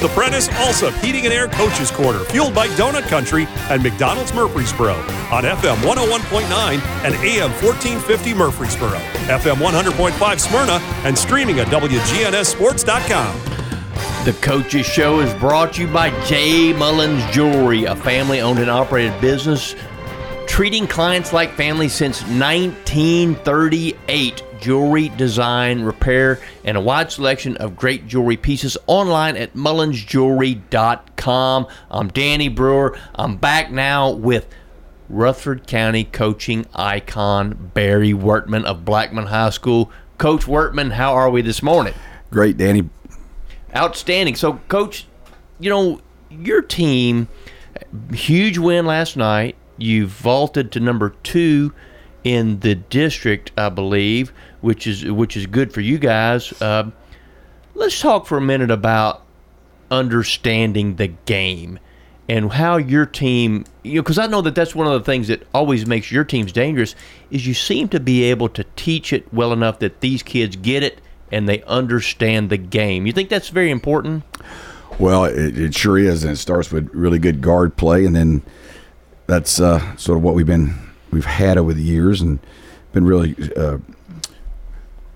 The Prentice Alsop Heating and Air Coaches Corner, fueled by Donut Country and McDonald's Murfreesboro on FM 101.9 and AM 1450 Murfreesboro, FM 100.5 Smyrna, and streaming at WGNSSports.com. The Coaches Show is brought to you by J. Mullins Jewelry, a family owned and operated business treating clients like family since 1938. Jewelry, design, repair, and a wide selection of great jewelry pieces online at mullinsjewelry.com. I'm Danny Brewer. I'm back now with Rutherford County coaching icon Barry Wortman of Blackman High School. Coach Wortman, how are we this morning? Great, Danny. Outstanding. So, Coach, you know, your team, huge win last night. You vaulted to number two in the district, I believe, which is which is good for you guys. Uh, let's talk for a minute about understanding the game and how your team you know because i know that that's one of the things that always makes your teams dangerous is you seem to be able to teach it well enough that these kids get it and they understand the game you think that's very important well it, it sure is and it starts with really good guard play and then that's uh, sort of what we've been we've had over the years and been really uh,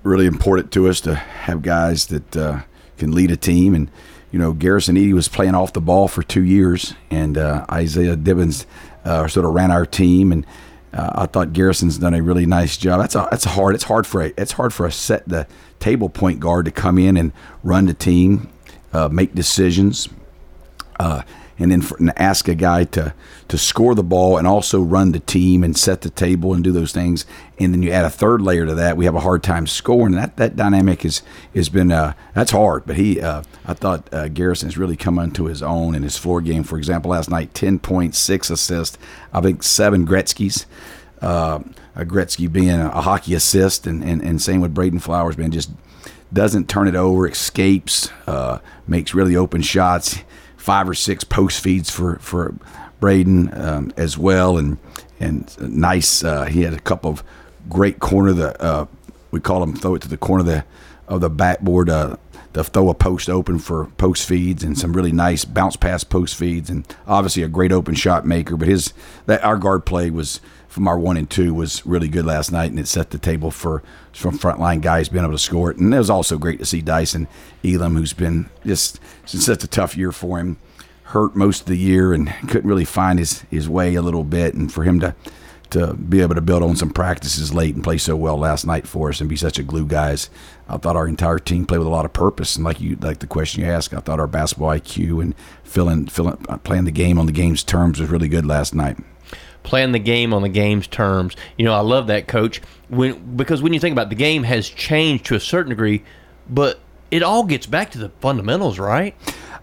really important to us to have guys that uh, can lead a team. And you know, Garrison Eady was playing off the ball for two years, and uh, Isaiah Dibbins uh, sort of ran our team. And uh, I thought Garrison's done a really nice job. That's a, that's hard. It's hard for a, it's hard for a set the table point guard to come in and run the team, make decisions. Uh, and then for, and ask a guy to to score the ball and also run the team and set the table and do those things. And then you add a third layer to that. We have a hard time scoring. That that dynamic has has been uh, that's hard. But he, uh, I thought uh, Garrison has really come onto his own in his floor game. For example, last night, ten point six assists. I think seven Gretzky's. Uh, Gretzky being a, hockey assist, and, and, and same with Braden Flowers, man, just doesn't turn it over, escapes, uh, makes really open shots five or six post feeds for for Braden um, as well, and and nice. Uh, he had a couple of great corner the uh, we call them throw it to the corner of the of the backboard. Uh, to throw a post open for post feeds and some really nice bounce pass post feeds and obviously a great open shot maker. But his that our guard play was from our one and two was really good last night, and it set the table for from frontline guys being able to score it. And it was also great to see Dyson Elam, who's been just such a tough year for him, hurt most of the year and couldn't really find his his way a little bit, and for him to to be able to build on some practices late and play so well last night for us and be such a glue guys. I thought our entire team played with a lot of purpose and like you like the question you asked, I thought our basketball IQ and filling filling uh, playing the game on the game's terms was really good last night playing the game on the game's terms. You know, I love that, coach. When because when you think about it, the game has changed to a certain degree, but it all gets back to the fundamentals, right?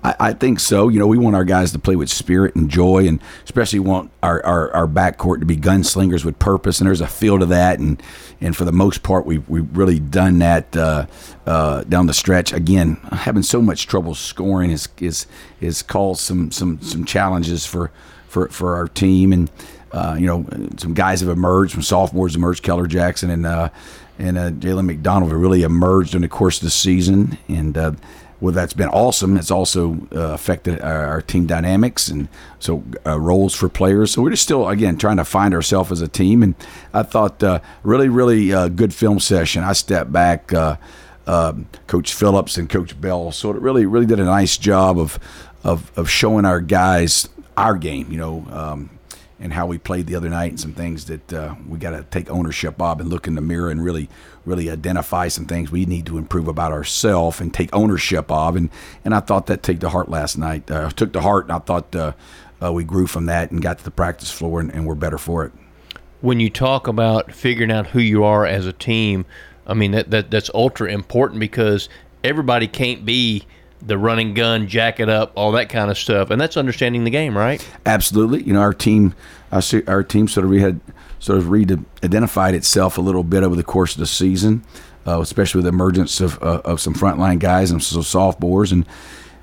I, I, think so. You know, we want our guys to play with spirit and joy, and especially want our, our, our backcourt to be gunslingers with purpose. And there's a feel to that, and and for the most part, we've we've really done that uh, uh, down the stretch. Again, having so much trouble scoring is is is caused some some some challenges for for for our team and uh, you know, some guys have emerged, some sophomores emerged, Keller Jackson and uh, and uh, Jalen McDonald have really emerged in the course of the season. And uh, well, that's been awesome. It's also uh, affected our, our, team dynamics and so uh, roles for players. So we're just still, again, trying to find ourselves as a team. And I thought uh, really, really uh, good film session. I stepped back. Um, Coach Phillips and Coach Bell sort of really, really did a nice job of, of, of showing our guys our game. You know, um, and how we played the other night and some things that uh, we got to take ownership of and look in the mirror and really really identify some things we need to improve about ourselves and take ownership of. And and I thought that took to heart last night uh, took to heart and I thought uh, uh, we grew from that and got to the practice floor and, and we're better for it. When you talk about figuring out who you are as a team I mean that, that that's ultra important because everybody can't be the running gun, jack it up, all that kind of stuff, and that's understanding the game, right? Absolutely. You know, our team, our team sort of we had sort of re-identified itself a little bit over the course of the season, uh, especially with the emergence of uh, of some frontline guys and some sophomores, and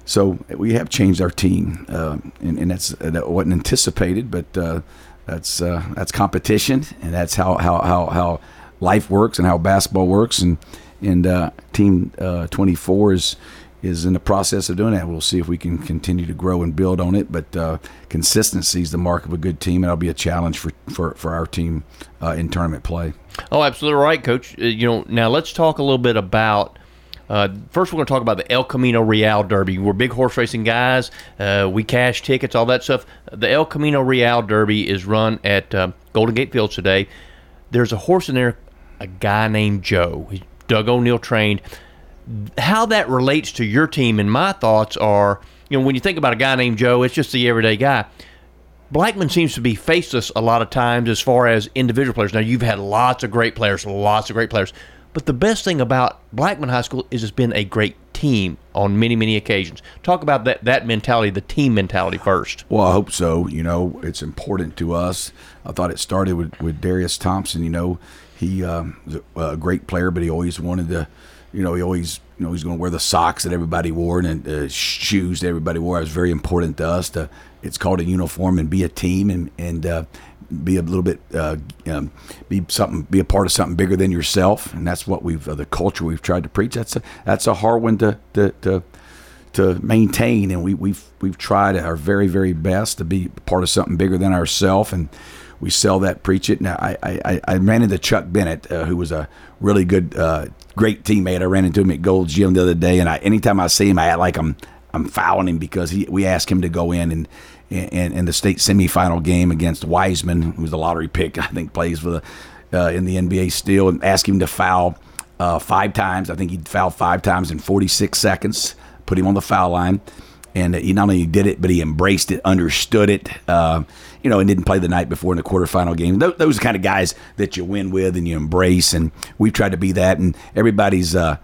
so we have changed our team, uh, and, and, that's that wasn't anticipated, but uh, that's uh, that's competition, and that's how how how how life works and how basketball works, and and uh, team 24 is is in the process of doing that. We'll see if we can continue to grow and build on it. But uh, consistency is the mark of a good team, and it'll be a challenge for for, for our team uh, in tournament play. Oh, absolutely right, Coach. Uh, you know, now let's talk a little bit about. Uh, first, we're going to talk about the El Camino Real Derby. We're big horse racing guys. Uh, we cash tickets, all that stuff. The El Camino Real Derby is run at uh, Golden Gate Fields today. There's a horse in there, a guy named Joe. Doug O'Neill trained. How that relates to your team, and my thoughts are, you know, when you think about a guy named Joe, it's just the everyday guy. Blackman seems to be faceless a lot of times as far as individual players. Now, you've had lots of great players, lots of great players. But the best thing about Blackman High School is it's been a great team on many, many occasions. Talk about that, that mentality, the team mentality first. Well, I hope so. You know, it's important to us. I thought it started with, with Darius Thompson. You know, he um, was a, a great player, but he always wanted to, you know, he always, you know, he's going to wear the socks that everybody wore and uh, shoes that everybody wore. It was very important to us to, it's called a uniform and be a team and, and, uh, be a little bit, uh, um, be something, be a part of something bigger than yourself, and that's what we've uh, the culture we've tried to preach. That's a that's a hard one to to to, to maintain, and we, we've we've tried our very very best to be part of something bigger than ourselves, and we sell that, preach it. Now I I, I ran into Chuck Bennett, uh, who was a really good, uh, great teammate. I ran into him at Gold's Gym the other day, and I anytime I see him, I act like I'm I'm fouling him because he we asked him to go in and in, in the state semifinal game against Wiseman, who's a lottery pick, I think plays for the uh, in the NBA still, and ask him to foul uh, five times. I think he fouled five times in 46 seconds. Put him on the foul line, and he not only did it, but he embraced it, understood it. Uh, you know, and didn't play the night before in the quarterfinal game. Those, those kind of guys that you win with and you embrace, and we've tried to be that. And everybody's uh,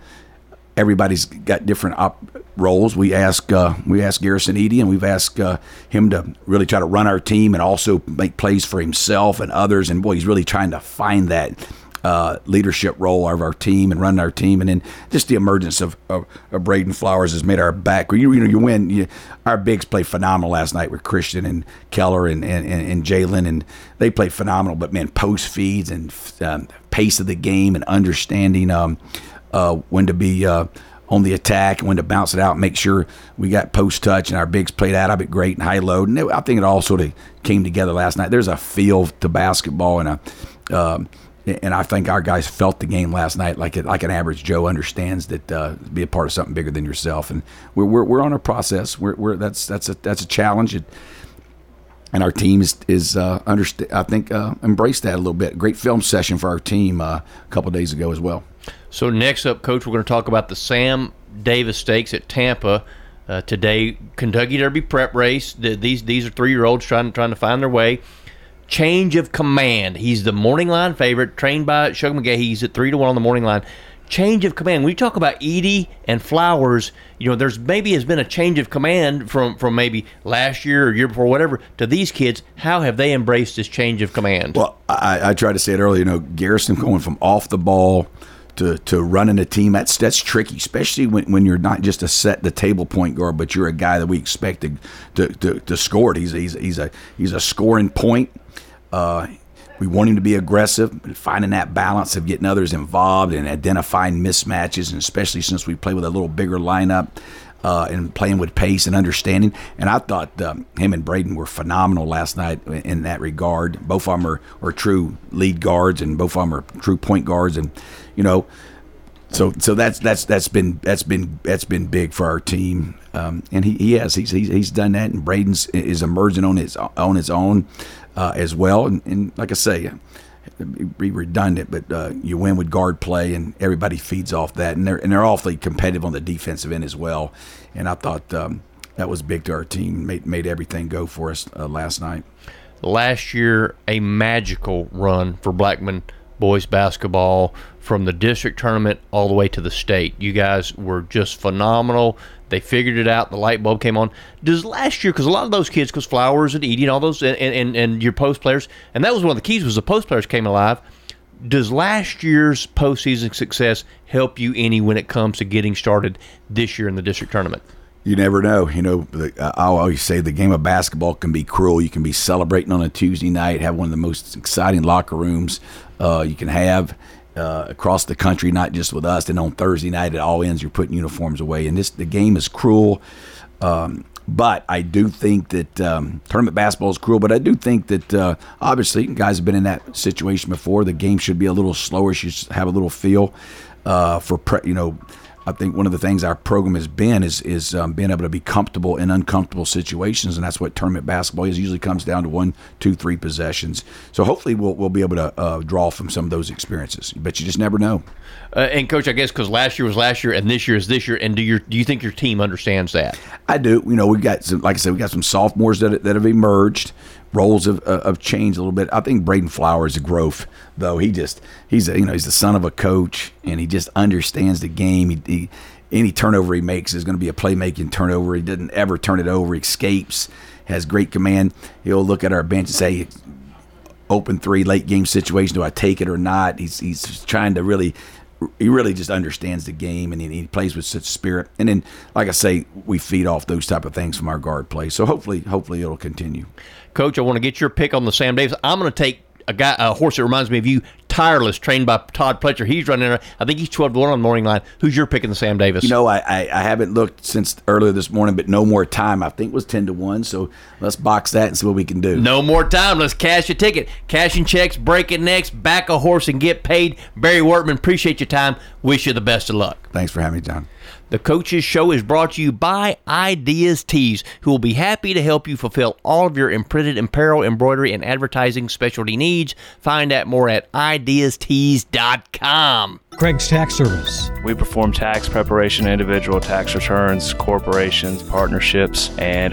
everybody's got different op- roles. We ask uh, we ask Garrison Eady, and we've asked uh, him to really try to run our team and also make plays for himself and others. And boy, he's really trying to find that. Uh, leadership role of our team and running our team, and then just the emergence of, of, of Braden Flowers has made our back. You, you know, you win. You, our bigs played phenomenal last night with Christian and Keller and and, and, and Jalen, and they played phenomenal. But man, post feeds and um, pace of the game and understanding um, uh, when to be uh, on the attack and when to bounce it out, make sure we got post touch and our bigs played out of it great and high load. And it, I think it all sort of came together last night. There's a feel to basketball and a. Um, and I think our guys felt the game last night like it, like an average Joe understands that uh, be a part of something bigger than yourself, and we're we're, we're on a process. We're, we're that's that's a that's a challenge. It, and our team is, is uh, underst- I think uh, embraced that a little bit. Great film session for our team uh, a couple days ago as well. So next up, Coach, we're going to talk about the Sam Davis Stakes at Tampa. Uh, today, Kentucky Derby prep race. The, these these are three year olds trying trying to find their way. Change of command. He's the morning line favorite, trained by Shug McGaughey. He's at three to one on the morning line. Change of command. When you talk about Eady and Flowers, you know there's maybe has been a change of command from from maybe last year or year before, whatever, to these kids. How have they embraced this change of command? Well, I, I tried to say it earlier. You know, Garrison going from off the ball to, to running a team. That's that's tricky, especially when, when you're not just a set the table point guard, but you're a guy that we expect to to, to, score it. He's, he's he's a he's a scoring point. Uh, we want him to be aggressive, finding that balance of getting others involved and identifying mismatches, and especially since we play with a little bigger lineup. Uh, and playing with pace and understanding. And I thought um, him and Braden were phenomenal last night in that regard. Both of them are, are true lead guards, and both of them are true point guards. And you know, so so that's that's that's been that's been that's been big for our team. Um, and he, he has he's, he's he's done that, and Braden's is emerging on his on his own uh, as well. And, and, like I say, be redundant, but uh, you win with guard play, and everybody feeds off that, and they're and they're awfully competitive on the defensive end as well. And I thought um, that was big to our team, made made everything go for us uh, last night. Last year, a magical run for Blackman boys basketball from the district tournament all the way to the state. You guys were just phenomenal. They figured it out. The light bulb came on. Does last year, because a lot of those kids, because Flowers and Eady and all those, and, and, and your post players, and that was one of the keys was the post players came alive. Does last year's postseason success help you any when it comes to getting started this year in the district tournament? You never know. You know, I always say the game of basketball can be cruel. You can be celebrating on a Tuesday night, have one of the most exciting locker rooms uh, you can have, uh, across the country, not just with us. And on Thursday night, it all ends. You're putting uniforms away, and this the game is cruel. Um, but I do think that um, tournament basketball is cruel. But I do think that uh, obviously guys have been in that situation before. The game should be a little slower. You should have a little feel uh, for pre- you know I think one of the things our program has been is is um, being able to be comfortable in uncomfortable situations, and that's what tournament basketball is. It usually comes down to one, two, three possessions. So hopefully we'll we'll be able to uh, draw from some of those experiences. But you just never know. Uh, and coach, I guess because last year was last year and this year is this year, and do your do you think your team understands that? I do. You know, we've got some, like I said, we've got some sophomores that that have emerged roles have, uh, have changed a little bit. I think Braden Flowers, a growth though, he just he's a, you know he's the son of a coach and he just understands the game. He, he any turnover he makes is going to be a playmaking turnover. He doesn't ever turn it over. He escapes, has great command. He'll look at our bench and say, "Open three, late game situation. Do I take it or not?" He's he's trying to really he really just understands the game and he, plays with such spirit. And then, like I say, we feed off those type of things from our guard play. So hopefully, hopefully it'll continue. Coach, I want to get your pick on the Sam Davis. I'm going to take a guy, a horse that reminds me of you, Tireless, trained by Todd Pletcher. He's running. I think he's 12 to one on the morning line. Who's your pick in the Sam Davis? You know, I, I, I haven't looked since earlier this morning, but no more time. I think was 10 to one. So let's box that and see what we can do. No more time. Let's cash a ticket. Cashing checks, break it next, back a horse and get paid. Barry Wortman, appreciate your time. Wish you the best of luck. Thanks for having me, John. The Coaches Show is brought to you by Ideas Tees, who will be happy to help you fulfill all of your imprinted apparel, embroidery, and advertising specialty needs. Find out more at ideastees.com. Craig's Tax Service. We perform tax preparation, individual tax returns, corporations, partnerships, and